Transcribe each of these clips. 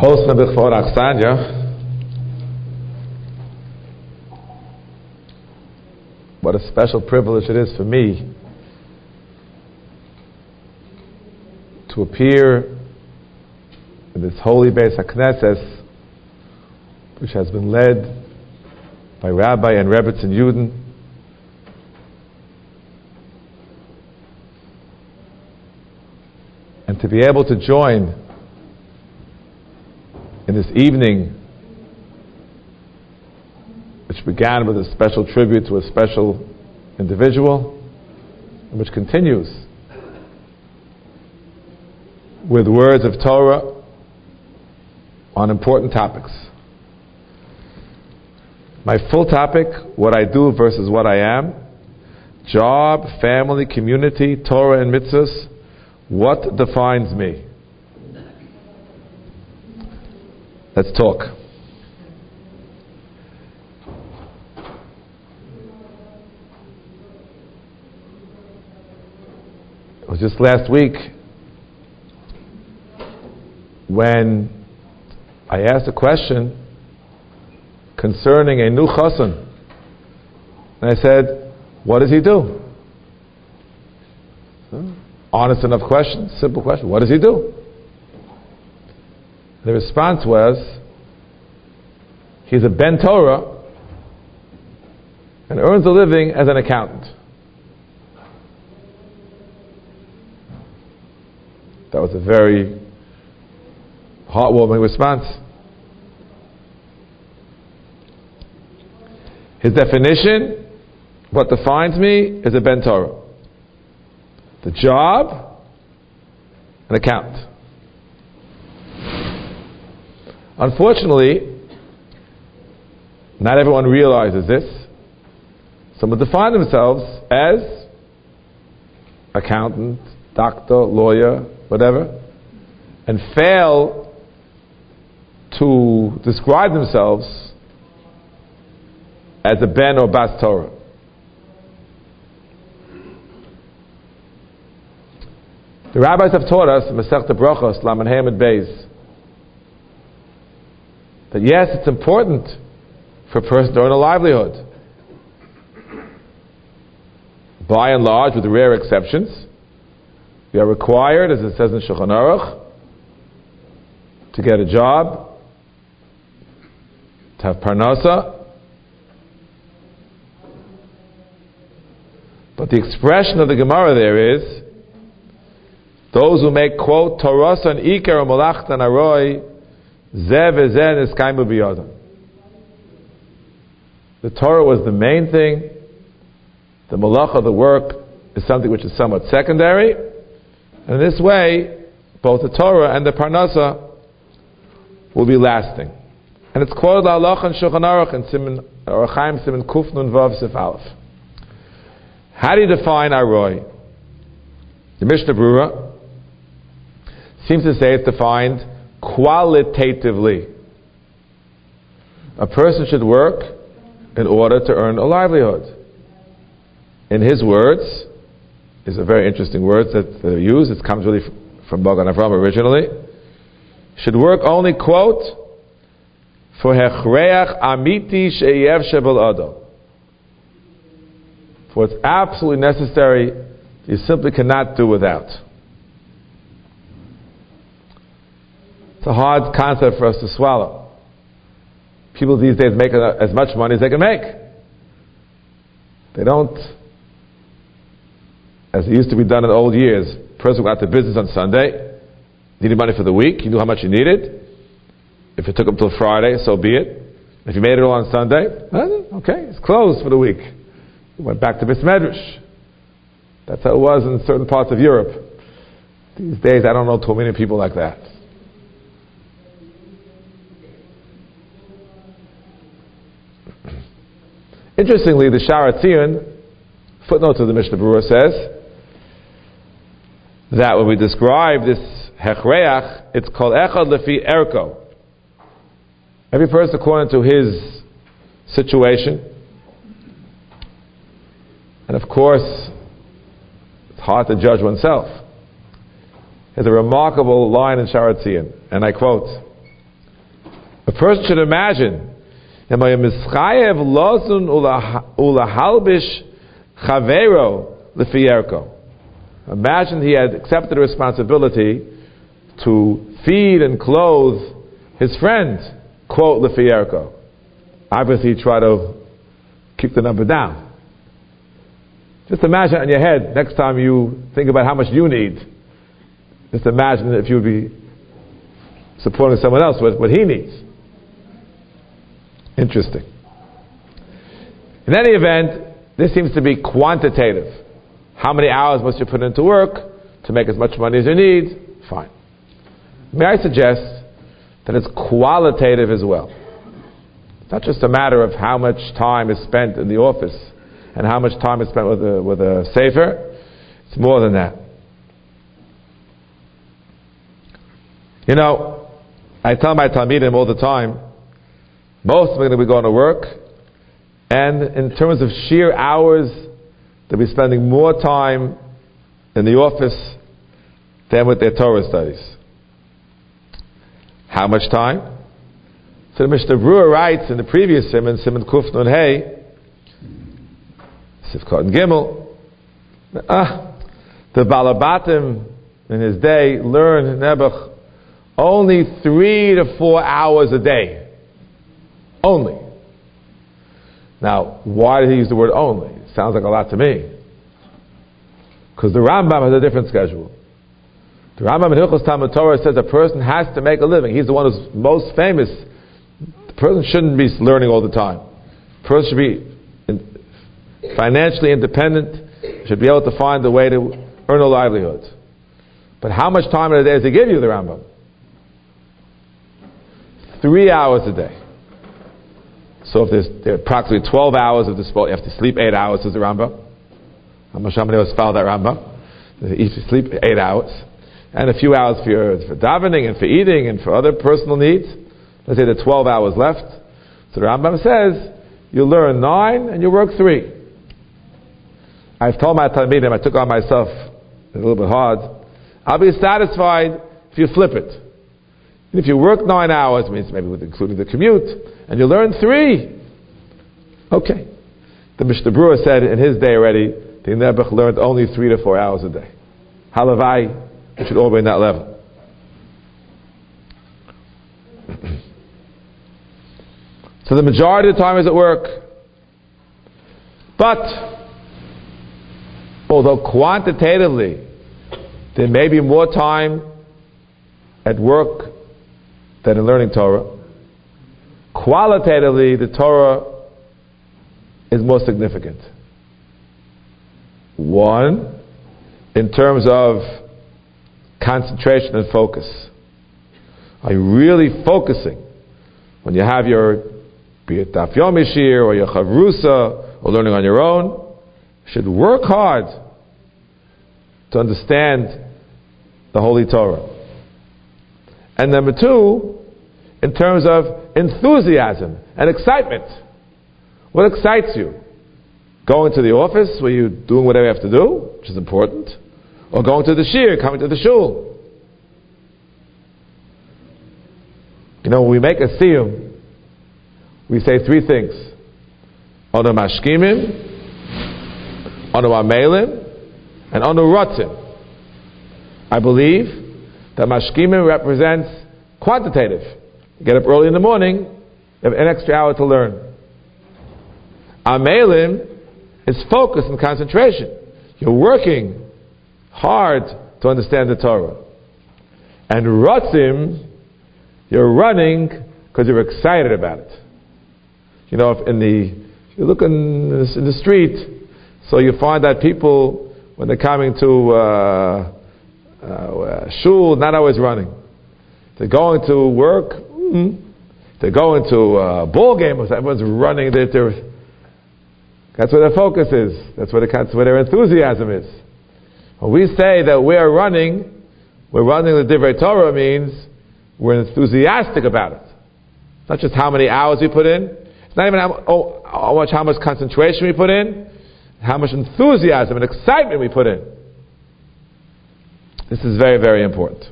Host Bechfor Aksanya. What a special privilege it is for me to appear in this holy Beis HaKnesses, which has been led by Rabbi and Rebbetzin Yudin, and to be able to join in this evening, which began with a special tribute to a special individual, and which continues with words of Torah on important topics. My full topic, what I do versus what I am, job, family, community, Torah and mitzvahs, what defines me? Let's talk. It was just last week when I asked a question concerning a new chassan. And I said, What does he do? Honest enough question, simple question. What does he do? The response was, he's a Ben Torah and earns a living as an accountant. That was a very heartwarming response. His definition, what defines me, is a Ben Torah. The job, an accountant. Unfortunately, not everyone realizes this. Some define themselves as accountant, doctor, lawyer, whatever, and fail to describe themselves as a ben or bas Torah. The rabbis have taught us, Masechta Brachos, Laman Hamid Beis, that yes, it's important for a person to earn a livelihood. By and large, with rare exceptions, we are required, as it says in Shulchan Aruch, to get a job, to have parnasa. But the expression of the Gemara there is, those who make quote Torah and Iker Malachtan Aroi the Torah was the main thing. The malach of the work is something which is somewhat secondary. And in this way, both the Torah and the Parnasa will be lasting. And it's quoted Allah and Shulchan Aruch and Simon Orach Chaim Simon Kuf Nun Vav Sif Aleph. How do you define Aroi? The Mishnah Brura seems to say it's defined qualitatively. A person should work in order to earn a livelihood. In his words, is a very interesting word that they use. It comes really from Magen Avram originally. Should work only, quote, for hechreach amiti sheyev shebel ado. For it's absolutely necessary, you simply cannot do without. It's a hard concept for us to swallow. People these days make as much money as they can make. They don't, as it used to be done in old years. Person got to business on Sunday, needed money for the week, you knew how much you needed. If it took him till Friday, so be it. If you made it all on Sunday, eh, okay, it's closed for the week. He went back to Bismedrash. That's how it was in certain parts of Europe. These days, I don't know too many people like that. Interestingly, the Shaar HaTziyun, footnote to the Mishnah Brura says that when we describe this hechreach, it's called echad lefi erko. Every person according to his situation. And of course, it's hard to judge oneself. There's a remarkable line in Shaar HaTziyun, and I quote, A person should imagine Imagine he had accepted the responsibility to feed and clothe his friend, quote Lefierko. Obviously, he tried to keep the number down. Just imagine in your head next time you think about how much you need. Just imagine if you would be supporting someone else with what he needs. Interesting. In any event, this seems to be quantitative. How many hours must you put into work to make as much money as you need? Fine. May I suggest that it's qualitative as well. It's not just a matter of how much time is spent in the office and how much time is spent with a, with a sefer. It's more than that. You know, I tell my Talmidim all the time, most of them are going to be going to work, and in terms of sheer hours, they'll be spending more time in the office than with their Torah studies. How much time? So the Mishnah Berurah writes in the previous Simon, Simon Kuf Nun Hey, Sif Katan Gimel, ah, the Balabatim in his day learned Nebuch only three to four hours a day. Only. Now, why did he use the word only? It sounds like a lot to me. Because the Rambam has a different schedule. The Rambam in Hilchos Talmud Torah says a person has to make a living. He's the one who's most famous. The person shouldn't be learning all the time. The person should be financially independent, should be able to find a way to earn a livelihood. But how much time in a day does he give you, the Rambam? Three hours a day. So if there's there approximately 12 hours of disposal, you have to sleep 8 hours, says the Rambam. Of us follow that Rambam? You sleep 8 hours. And a few hours for, your, for davening and for eating and for other personal needs. Let's say there's 12 hours left. So the Rambam says, you learn 9 and you work 3. I've told my Talmidim, I took on myself, a little bit hard, I'll be satisfied if you flip it. And if you work nine hours, means maybe with including the commute, and you learn three, okay. The Mishnah Berurah said in his day already, the Nebuch learned only three to four hours a day. Halavai, it should all be in that level. so the majority of the time is at work. But, although quantitatively there may be more time at work than in learning Torah. Qualitatively, the Torah is more significant. One, in terms of concentration and focus. Are you really focusing when you have your, be it Daf or your Chavrusa or learning on your own? You should work hard to understand the Holy Torah. And number two, in terms of enthusiasm and excitement. What excites you? Going to the office where you're doing whatever you have to do, which is important, or going to the shiur, coming to the shul. You know, when we make a siyum, we say three things. Onu mashkimim, onu amelim, and onu rotzim. I believe that mashkimim represents quantitative. Get up early in the morning, you have an extra hour to learn. Amelim is focus and concentration. You're working hard to understand the Torah. And Ratzim, you're running because you're excited about it. You know, if in the, if you look in, in the street, so you find that people, when they're coming to, uh, uh, shul, not always running. They're going to work. They're going to a ball game, everyone's running. They're, they're, that's where their focus is. That's where, the, that's where their enthusiasm is. When we say that we are running, we're running the Divrei Torah means we're enthusiastic about it. It's not just how many hours we put in. It's not even how, oh, how much how much concentration we put in, how much enthusiasm and excitement we put in. This is very, very important.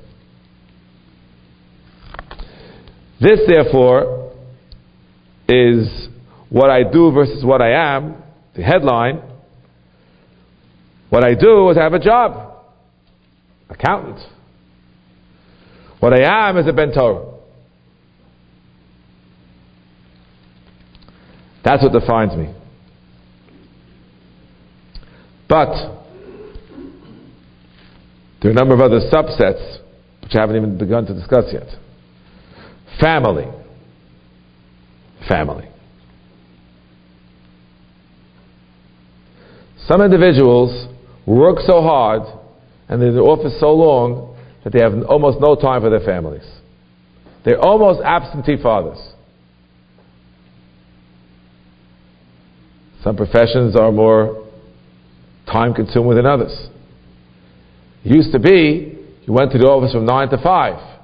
This, therefore, is what I do versus what I am, the headline. What I do is I have a job, accountant. What I am is a Ben Torah. That's what defines me. But there are a number of other subsets which I haven't even begun to discuss yet. Family. Family. Some individuals work so hard and they're in the office so long that they have almost no time for their families. They're almost absentee fathers. Some professions are more time consuming than others. It used to be you went to the office from 9 to 5.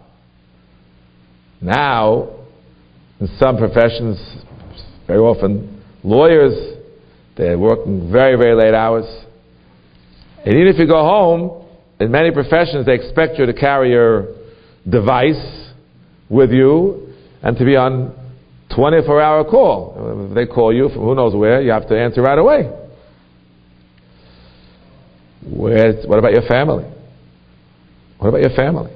Now, in some professions, very often lawyers, they're working very, very late hours. And even if you go home, in many professions, they expect you to carry your device with you and to be on 24 hour call. If they call you from who knows where, you have to answer right away. Where's, what about your family? What about your family?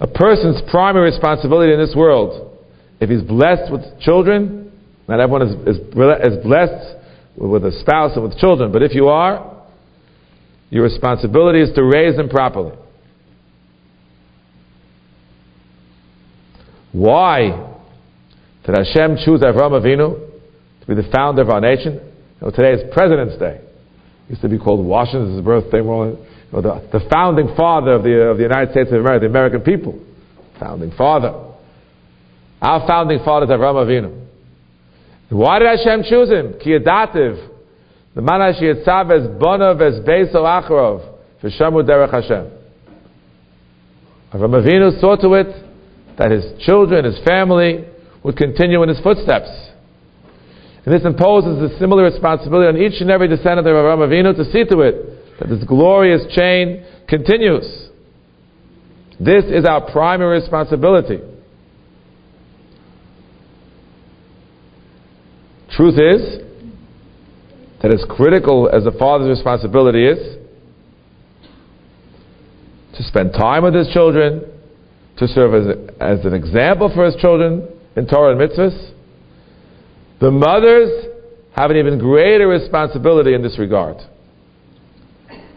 A person's primary responsibility in this world, if he's blessed with children, not everyone is, is, is blessed with a spouse and with children, but if you are, your responsibility is to raise them properly. Why did Hashem choose Avram Avinu to be the founder of our nation? You know, today is President's Day. It used to be called Washington's birthday. Know, the, the founding father of the, of the United States of America, the American people. Founding father. Our founding father is Avram Avinu. Why did Hashem choose him? Ki yadativ. The man she yitzav es bonav es beiso acharov. V'shamu derech Hashem. Avram Avinu saw to it that his children, his family, would continue in his footsteps. And this imposes a similar responsibility on each and every descendant of Avram Avinu to see to it that this glorious chain continues. This is our primary responsibility. Truth is that as critical as the father's responsibility is to spend time with his children, to serve as, a, as an example for his children in Torah and mitzvahs, the mothers have an even greater responsibility in this regard.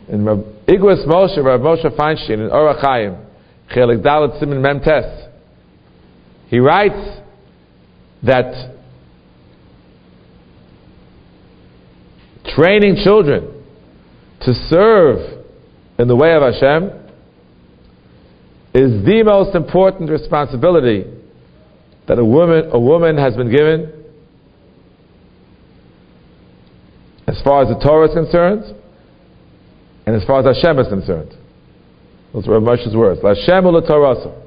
In Igros Moshe, Rav Moshe Feinstein, in Orach Chaim, Chelik Dalet Simon Memtes, he writes that training children to serve in the way of Hashem is the most important responsibility that a woman, a woman has been given as far as the Torah is concerned and as far as Hashem is concerned. Those were Moshe's words. Hashem Torah.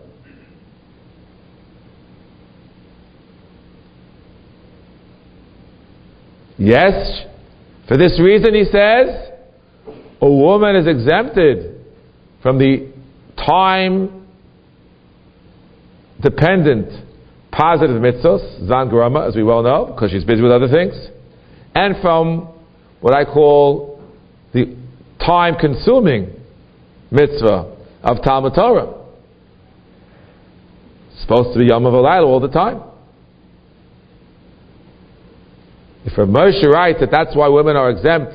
Yes, for this reason, he says, a woman is exempted from the time dependent positive mitzvahs, zan as we well know, because she's busy with other things, and from what I call the time consuming mitzvah of Talmud Torah. It's supposed to be Yom Alayla all the time. If Rav Moshe writes that that's why women are exempt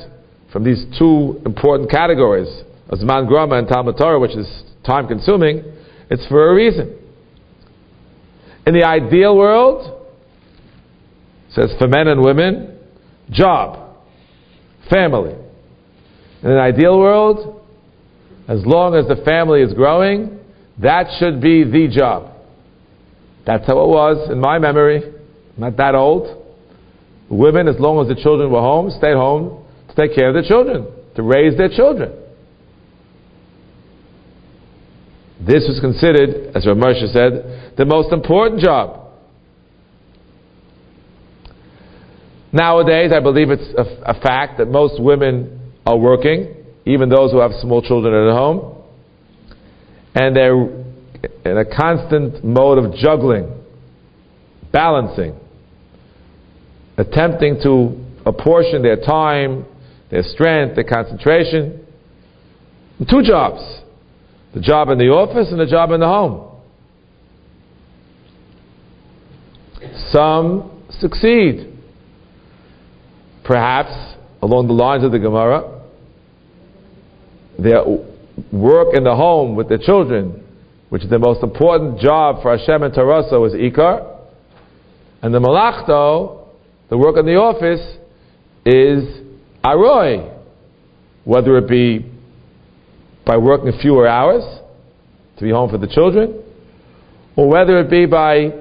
from these two important categories, Azman Grama and Talmud Torah, which is time consuming, it's for a reason. In the ideal world, says for men and women, job, family. In an ideal world, as long as the family is growing, that should be the job. That's how it was in my memory. Not that old. Women, as long as the children were home, stayed home to take care of their children, to raise their children. This was considered, as Rav said, the most important job. Nowadays, I believe it's a, a fact that most women are working, even those who have small children at home, and they're in a constant mode of juggling, balancing, attempting to apportion their time, their strength, their concentration. Two jobs the job in the office and the job in the home. Some succeed. Perhaps along the lines of the Gemara, their work in the home with the children, which is the most important job for Hashem and Taraso, is Ikar. And the Malachto, the work in the office, is Aroi. Whether it be by working fewer hours to be home for the children, or whether it be by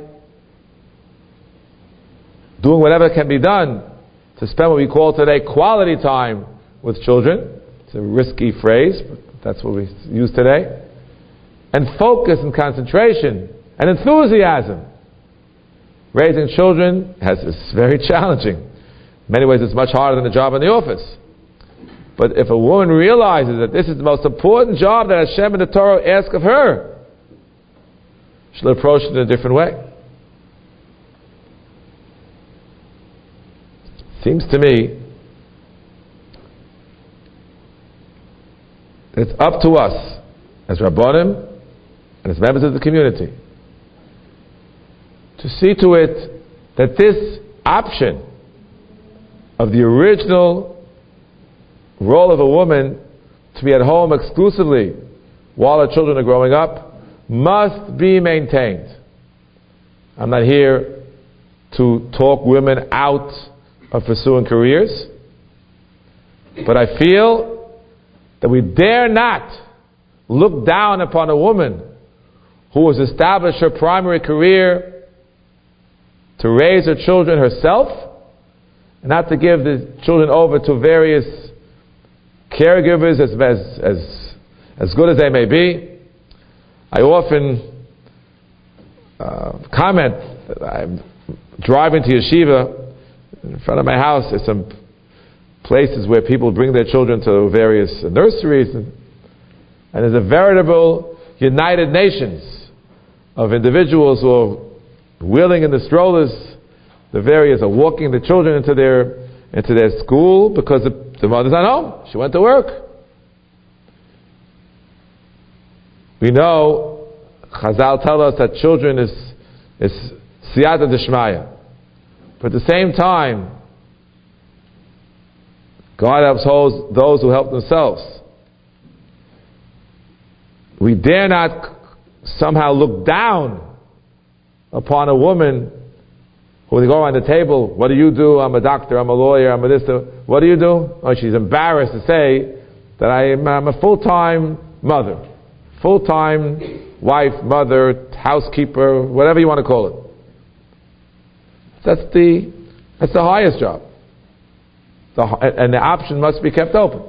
doing whatever can be done to spend what we call today quality time with children. It's a risky phrase, but that's what we use today. And focus and concentration and enthusiasm. Raising children has, is very challenging. In many ways, it's much harder than the job in the office. But if a woman realizes that this is the most important job that Hashem and the Torah ask of her, she'll approach it in a different way. Seems to me it's up to us as Rabbanim and as members of the community to see to it that this option of the original role of a woman to be at home exclusively while her children are growing up must be maintained. I'm not here to talk women out of pursuing careers, but I feel that we dare not look down upon a woman who has established her primary career to raise her children herself and not to give the children over to various caregivers as, as, as, as good as they may be. I often uh, comment that I'm driving to yeshiva in front of my house. There's some places where people bring their children to various nurseries, and, and there's a veritable United Nations of individuals who are wheeling in the strollers. The various are walking the children into their into their school because the the mother's not home. She went to work. We know, Chazal tell us that children is, is siyata deshmaya. But at the same time, God helps those who help themselves. We dare not somehow look down upon a woman when they go around the table, what do you do? I'm a doctor, I'm a lawyer, I'm a this. What do you do? Oh, she's embarrassed to say that I'm, I'm a full time mother, full time wife, mother, housekeeper, whatever you want to call it. That's the, that's the highest job. The, and the option must be kept open.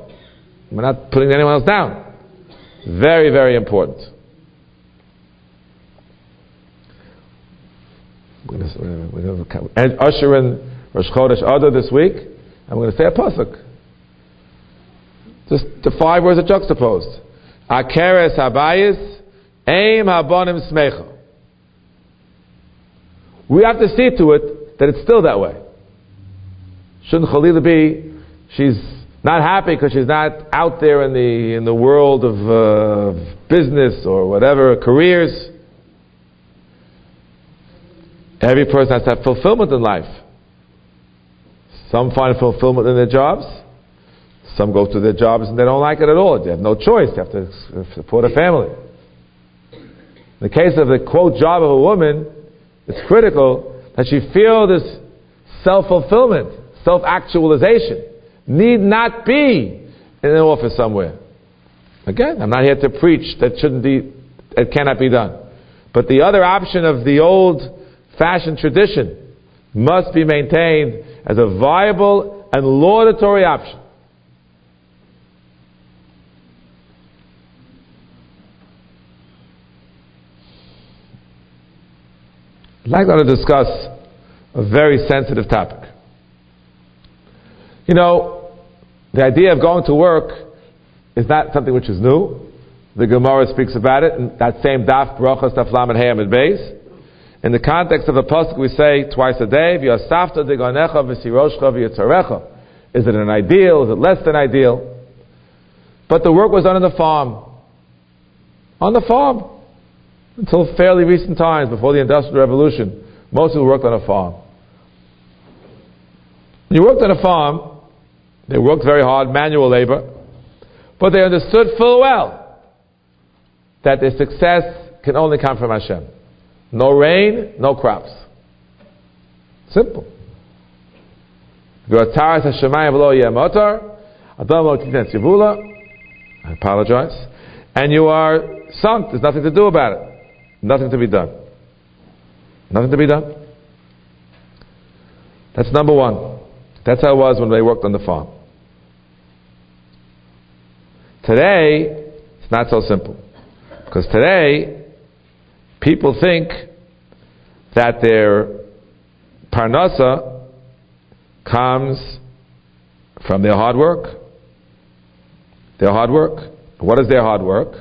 We're not putting anyone else down. Very, very important. We're going to, usher in Rosh Chodesh Adar this week, we're going to say a pasuk. Just the five words are juxtaposed. Akeres habayis, aim habonim smecha. We have to see to it that it's still that way. Shouldn't Khalila be, she's not happy because she's not out there in the, in the world of uh, business or whatever, careers. Every person has to have fulfillment in life. Some find fulfillment in their jobs. Some go to their jobs and they don't like it at all. They have no choice. They have to support a family. In the case of the quote job of a woman, it's critical that she feel this self-fulfillment, self-actualization. Need not be in an office somewhere. Again, I'm not here to preach that shouldn't be, it cannot be done. But the other option of the old fashioned tradition must be maintained as a viable and laudatory option. I'd like now to discuss a very sensitive topic. You know, the idea of going to work is not something which is new. The Gemara speaks about it in that same daf Brachos taflam and hayam and beis. In the context of the pasuk, we say twice a day, "V'yasafta diganecha v'siroshcha v'yitzarecha." Is it an ideal? Is it less than ideal? But the work was done on the farm. On the farm. Until fairly recent times, before the Industrial Revolution, most people worked on a farm. When you worked on a farm, they worked very hard, manual labor, but they understood full well that their success can only come from Hashem. No rain, no crops. Simple. I apologize. And you are sunk. There's nothing to do about it. Nothing to be done. Nothing to be done. That's number one. That's how it was when they worked on the farm. Today, it's not so simple. Because today, people think that their parnasa comes from their hard work. Their hard work. What is their hard work?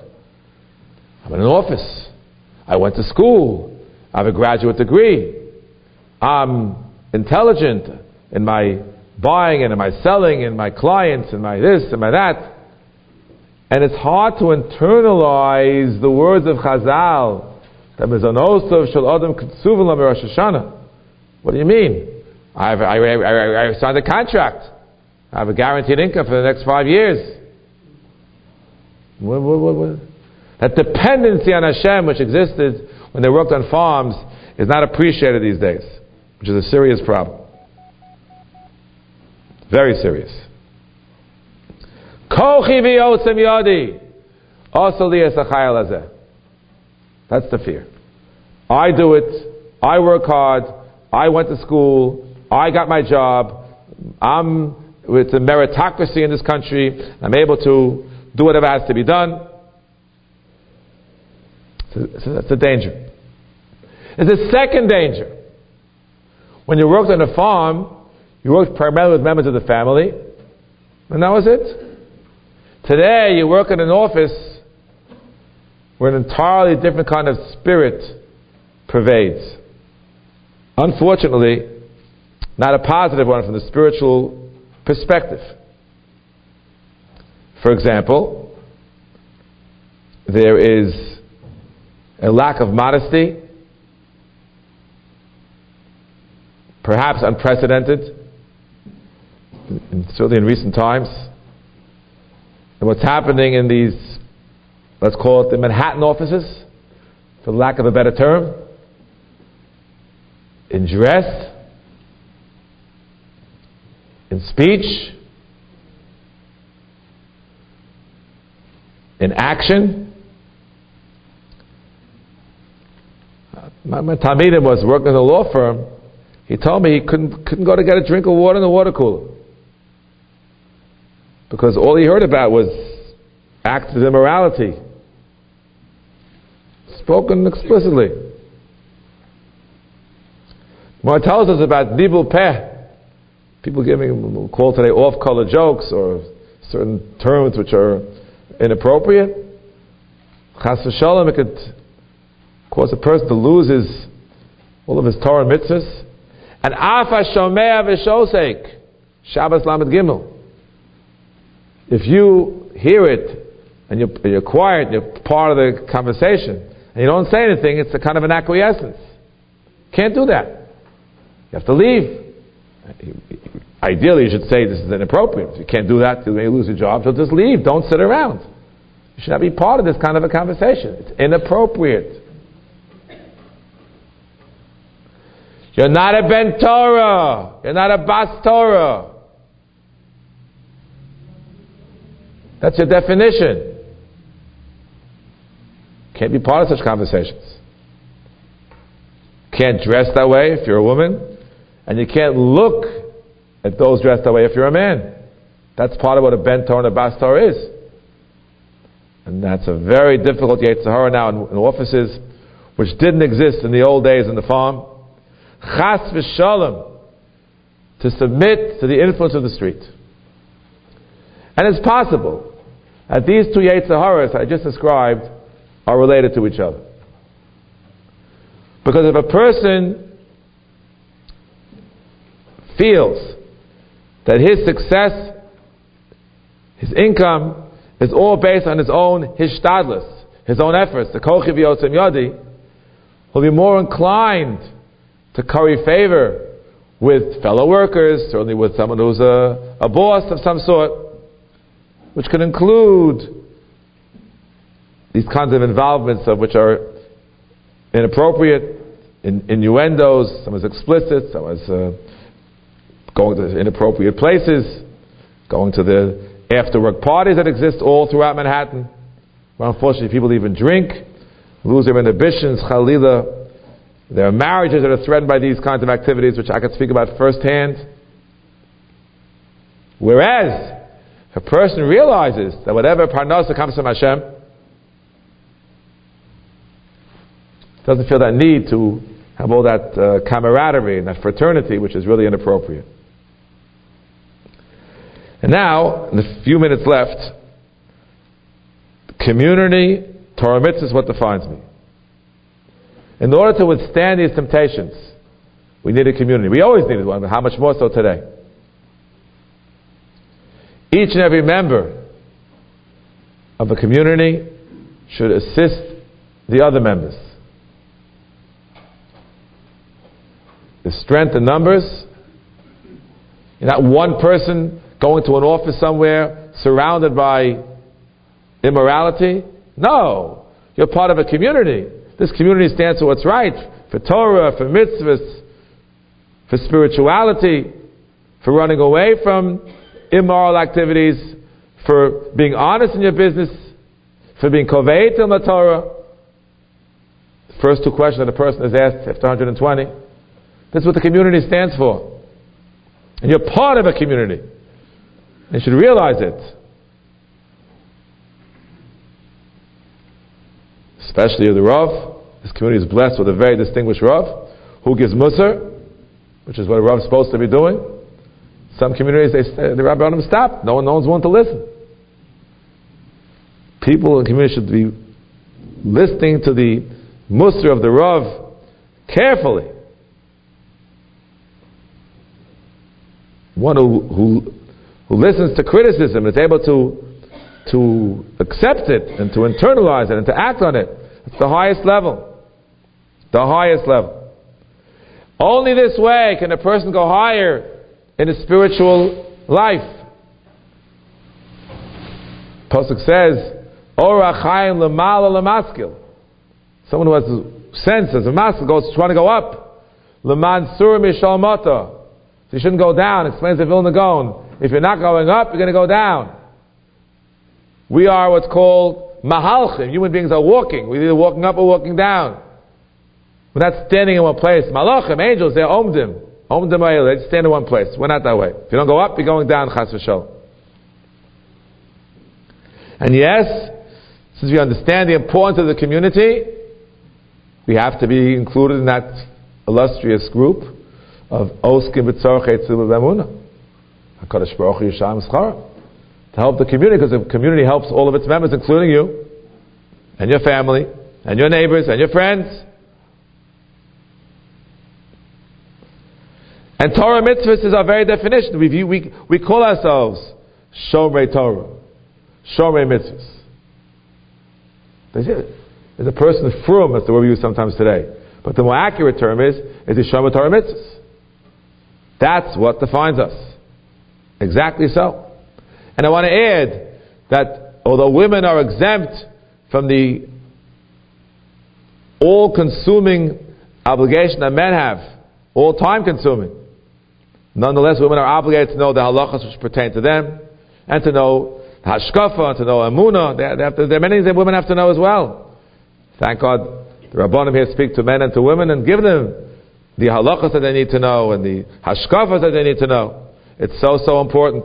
I'm in an office. I went to school. I have a graduate degree. I'm intelligent in my buying and in my selling and my clients and my this and my that. And it's hard to internalize the words of Chazal. What do you mean? I, have, I, I, I signed a contract. I have a guaranteed income for the next five years. What, what, what, that dependency on Hashem, which existed when they worked on farms, is not appreciated these days, which is a serious problem. Very serious. That's the fear. I do it. I work hard. I went to school. I got my job. I'm with the meritocracy in this country. I'm able to do whatever has to be done. So, so that's a danger. There's a second danger. When you worked on a farm, you worked primarily with members of the family, and that was it. Today, you work in an office where an entirely different kind of spirit pervades. Unfortunately, not a positive one from the spiritual perspective. For example, there is a lack of modesty, perhaps unprecedented, certainly in recent times. And what's happening in these, let's call it the Manhattan offices, for lack of a better term, in dress, in speech, in action. My, my Talmidim was working in a law firm. He told me he couldn't, couldn't go to get a drink of water in the water cooler. Because all he heard about was acts of immorality. Spoken explicitly. What tells us about nibul peh, people giving call today off-color jokes or certain terms which are inappropriate. Chas v'shalom, it could cause a person to lose his, all of his Torah mitzvahs. And afa shomea v'shosek, Shabbos lamed gimel. If you hear it and you're, you're quiet, you're part of the conversation, and you don't say anything, it's a kind of an acquiescence. Can't do that. You have to leave. Ideally, you should say this is inappropriate. If you can't do that, you may lose your job. So just leave. Don't sit around. You should not be part of this kind of a conversation. It's inappropriate. You're not a Ben Torah. You're not a Bas Torah. That's your definition. Can't be part of such conversations. Can't dress that way if you're a woman, and you can't look at those dressed that way if you're a man. That's part of what a Ben Torah and a Bas Torah is. And that's a very difficult Yetzirah now in, in offices which didn't exist in the old days in the farm chas v'shalom, to submit to the influence of the street. And it's possible that these two Yetzer I just described are related to each other. Because if a person feels that his success, his income, is all based on his own hishtadlus, his own efforts, the kochi v'otzem yadi, he'll be more inclined to curry favor with fellow workers, certainly with someone who's a, a boss of some sort, which could include these kinds of involvements of which are inappropriate, in, innuendos, some is explicit, some is uh, going to inappropriate places, going to the after work parties that exist all throughout Manhattan, where unfortunately people even drink, lose their inhibitions, chalila. There are marriages that are threatened by these kinds of activities, which I can speak about firsthand. Whereas, if a person realizes that whatever parnasa comes from Hashem, doesn't feel that need to have all that uh, camaraderie and that fraternity, which is really inappropriate. And now, in the few minutes left, community, Torah mitzvah is what defines me. In order to withstand these temptations, we need a community. We always needed one, but how much more so today? Each and every member of a community should assist the other members. The strength in numbers. You're not one person going to an office somewhere surrounded by immorality. No. You're part of a community. This community stands for what's right, for Torah, for mitzvahs, for spirituality, for running away from immoral activities, for being honest in your business, for being koveit in the Torah. First two questions that a person is asked after 120. This is what the community stands for. And you're part of a community. You should realize it. Especially the Rav. This community is blessed with a very distinguished Rav who gives Musar, which is what a Rav is supposed to be doing. Some communities, they, uh, the Rabbi them stop. No one, no one's willing to listen. People in the community should be listening to the Musar of the Rav carefully. One who, who who listens to criticism is able to, to accept it and to internalize it and to act on it. It's the highest level. The highest level. Only this way can a person go higher in his spiritual life. Pasuk says, Ora chayim lemala lemaskil. Someone who has a sense as a maskil goes trying to go up. Leman sur mishal mata. So you shouldn't go down. Explains the Vilna Gaon. If you're not going up, you're going to go down. We are what's called mahalchim. Human beings are walking. We're either walking up or walking down. We're not standing in one place. Malachim, angels, they're omdim. Omdim they stand in one place. We're not that way. If you don't go up, you're going down, chas v'shal. And yes, since we understand the importance of the community, we have to be included in that illustrious group of Oskim B'tzorchet Tzibur B'emunah. HaKadosh Baruch Hu Yisham To help the community, because the community helps all of its members, including you, and your family, and your neighbors, and your friends. And Torah mitzvahs is our very definition. We, view, we, we call ourselves Shomrei Torah, Shomrei mitzvahs. There's a person from, that's the word we use sometimes today. But the more accurate term is, is the Shomrei Torah mitzvahs. That's what defines us. Exactly so. And I want to add that although women are exempt from the all consuming obligation that men have, all time consuming, nonetheless, women are obligated to know the halachas which pertain to them, and to know hashkafa, and to know amuna. They, they to, there are many things that women have to know as well. Thank God the Rabbanim here speak to men and to women and give them the halachas that they need to know and the hashkafas that they need to know. It's so, so important.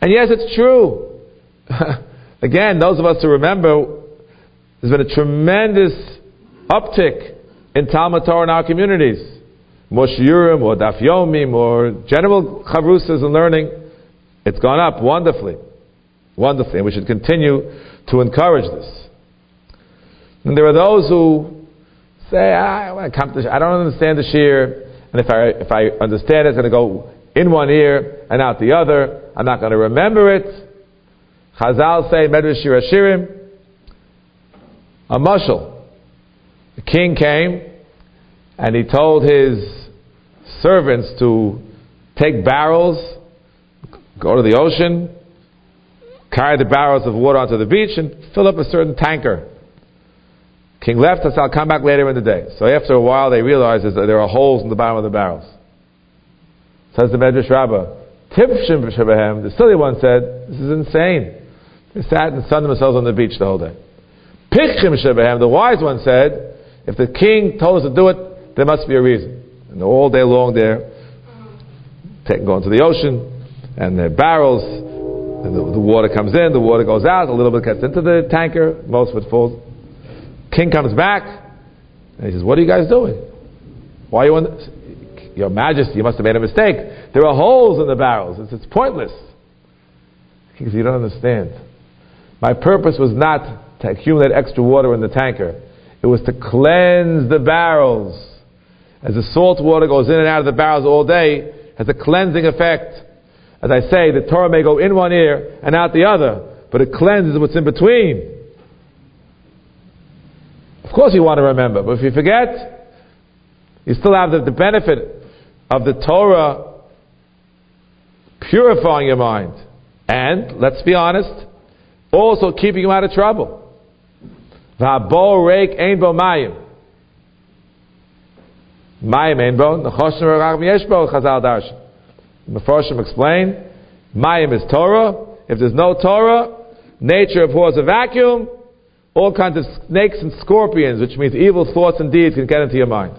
And yes, it's true. Again, those of us who remember, there's been a tremendous uptick in Talmud Torah in our communities. More shiurim, more daf yomim, more general chavrusas and learning. It's gone up wonderfully. wonderfully, and we should continue to encourage this. And there are those who say, ah, I, I don't understand the shiur, and if I, if I understand it, it's going to go in one ear and out the other. I'm not going to remember it. Chazal say, Medrash Shir Shirim, a mushal. The king came and he told his servants to take barrels, go to the ocean, carry the barrels of water onto the beach, and fill up a certain tanker. King left us, I'll come back later in the day. So after a while, they realized that there are holes in the bottom of the barrels. Says the Medrash Rabbah, Tipshim Shebahem, the silly one said, This is insane. They sat and sunned themselves on the beach the whole day. Pikchim Shebahem, the wise one said, If the king told us to do it, there must be a reason. And all day long there, taking, going to the ocean, and their barrels, and the, the, water comes in, the water goes out, a little bit gets into the tanker, most of it falls. King comes back, and he says, What are you guys doing? Why are you on this? Your Majesty, you must have made a mistake. There are holes in the barrels. It's, it's pointless. Says, You don't understand. My purpose was not to accumulate extra water in the tanker, it was to cleanse the barrels. As the salt water goes in and out of the barrels all day, has a cleansing effect. As I say, the Torah may go in one ear and out the other, but it cleanses what's in between. Of course, you want to remember, but if you forget, you still have the, the benefit of the Torah purifying your mind. And, let's be honest, also keeping you out of trouble. Bo. Mayim ein bo, nechoshen rachim yesh bo, chazal. Mefarshim explain, mayim is Torah. If there's no Torah, nature abhors a vacuum, all kinds of snakes and scorpions, which means evil thoughts and deeds, can get into your mind.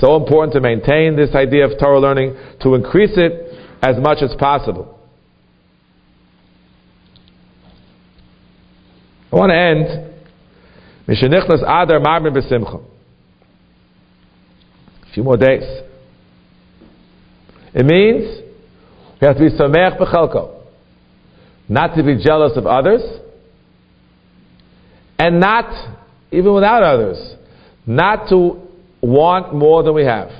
So important to maintain this idea of Torah learning, to increase it as much as possible. I want to end. Mishenichnas Adar Marbin B'Simcha. A few more days. It means we have to be Sameach B'Chelko. Not to be jealous of others. And not, even without others, not to want more than we have.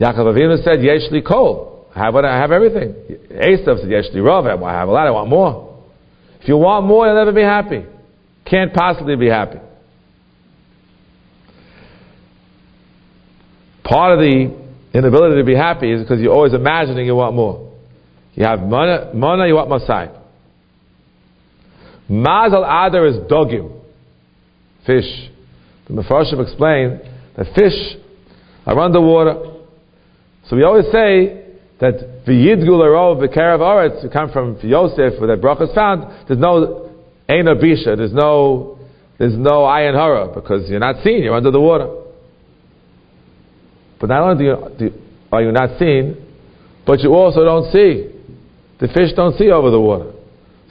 Yaakov Avinu said, Yeshli kol. I have, what, I have everything. Esav said, Yeshli rov. I have a lot, I want more. If you want more, you'll never be happy. Can't possibly be happy. Part of the inability to be happy is because you're always imagining you want more. You have mana, mana you want masai. Mazal adar is dogim, fish. The Mefarshim explain that fish are underwater. So we always say that v'yidgu l'rov v'kerav aretz, you come from Yosef, where that bracha is found, there's no ein bisha, there's no, there's no ayin hara, because you're not seen, you're under the water. But not only do you, do, are you not seen, but you also don't see. The fish don't see over the water.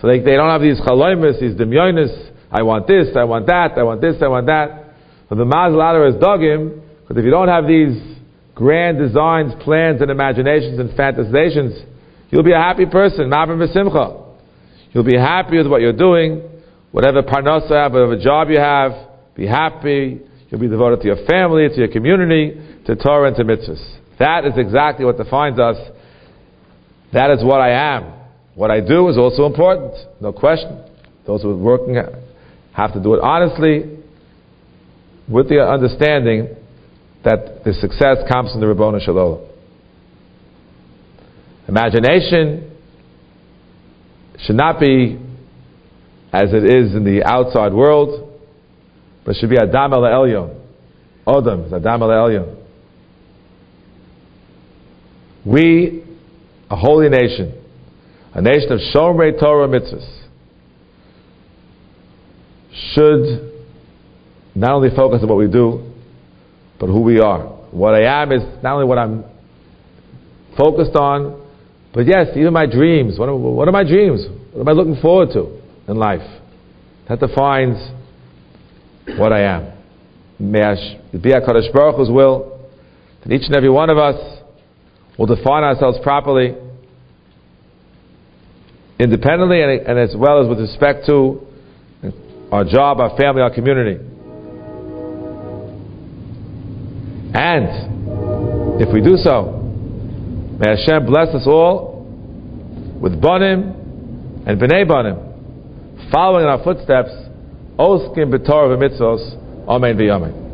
So they, they don't have these chaloimus, these demyonis, I want this, I want that, I want this, I want that. So the Mazal Adar is dogim, because if you don't have these grand designs, plans, and imaginations and fantasizations, you'll be a happy person, ma'avim v'simcha. You'll be happy with what you're doing, whatever parnasa whatever job you have, be happy. You'll be devoted to your family, to your community, to Torah and to mitzvahs. That is exactly what defines us. That is what I am. What I do is also important, no question. Those who are working have to do it honestly, with the understanding that the success comes from the Ribono Shel Olam. Imagination should not be as it is in the outside world, but should be Adam el Elyon. Odom is Adam el Elyon. We, a holy nation, a nation of Shomrei Torah mitzvahs, should not only focus on what we do, but who we are. What I am is not only what I'm focused on, but yes, even my dreams. What are, what are my dreams? What am I looking forward to in life? That defines what I am. May I be HaKadosh Baruch Hu's will that each and every one of us will define ourselves properly independently and, and as well as with respect to our job, our family, our community. And if we do so, may Hashem bless us all with banim and b'nei banim, following in our footsteps, oskim b'torah v'mitzvos, amen v'yamen.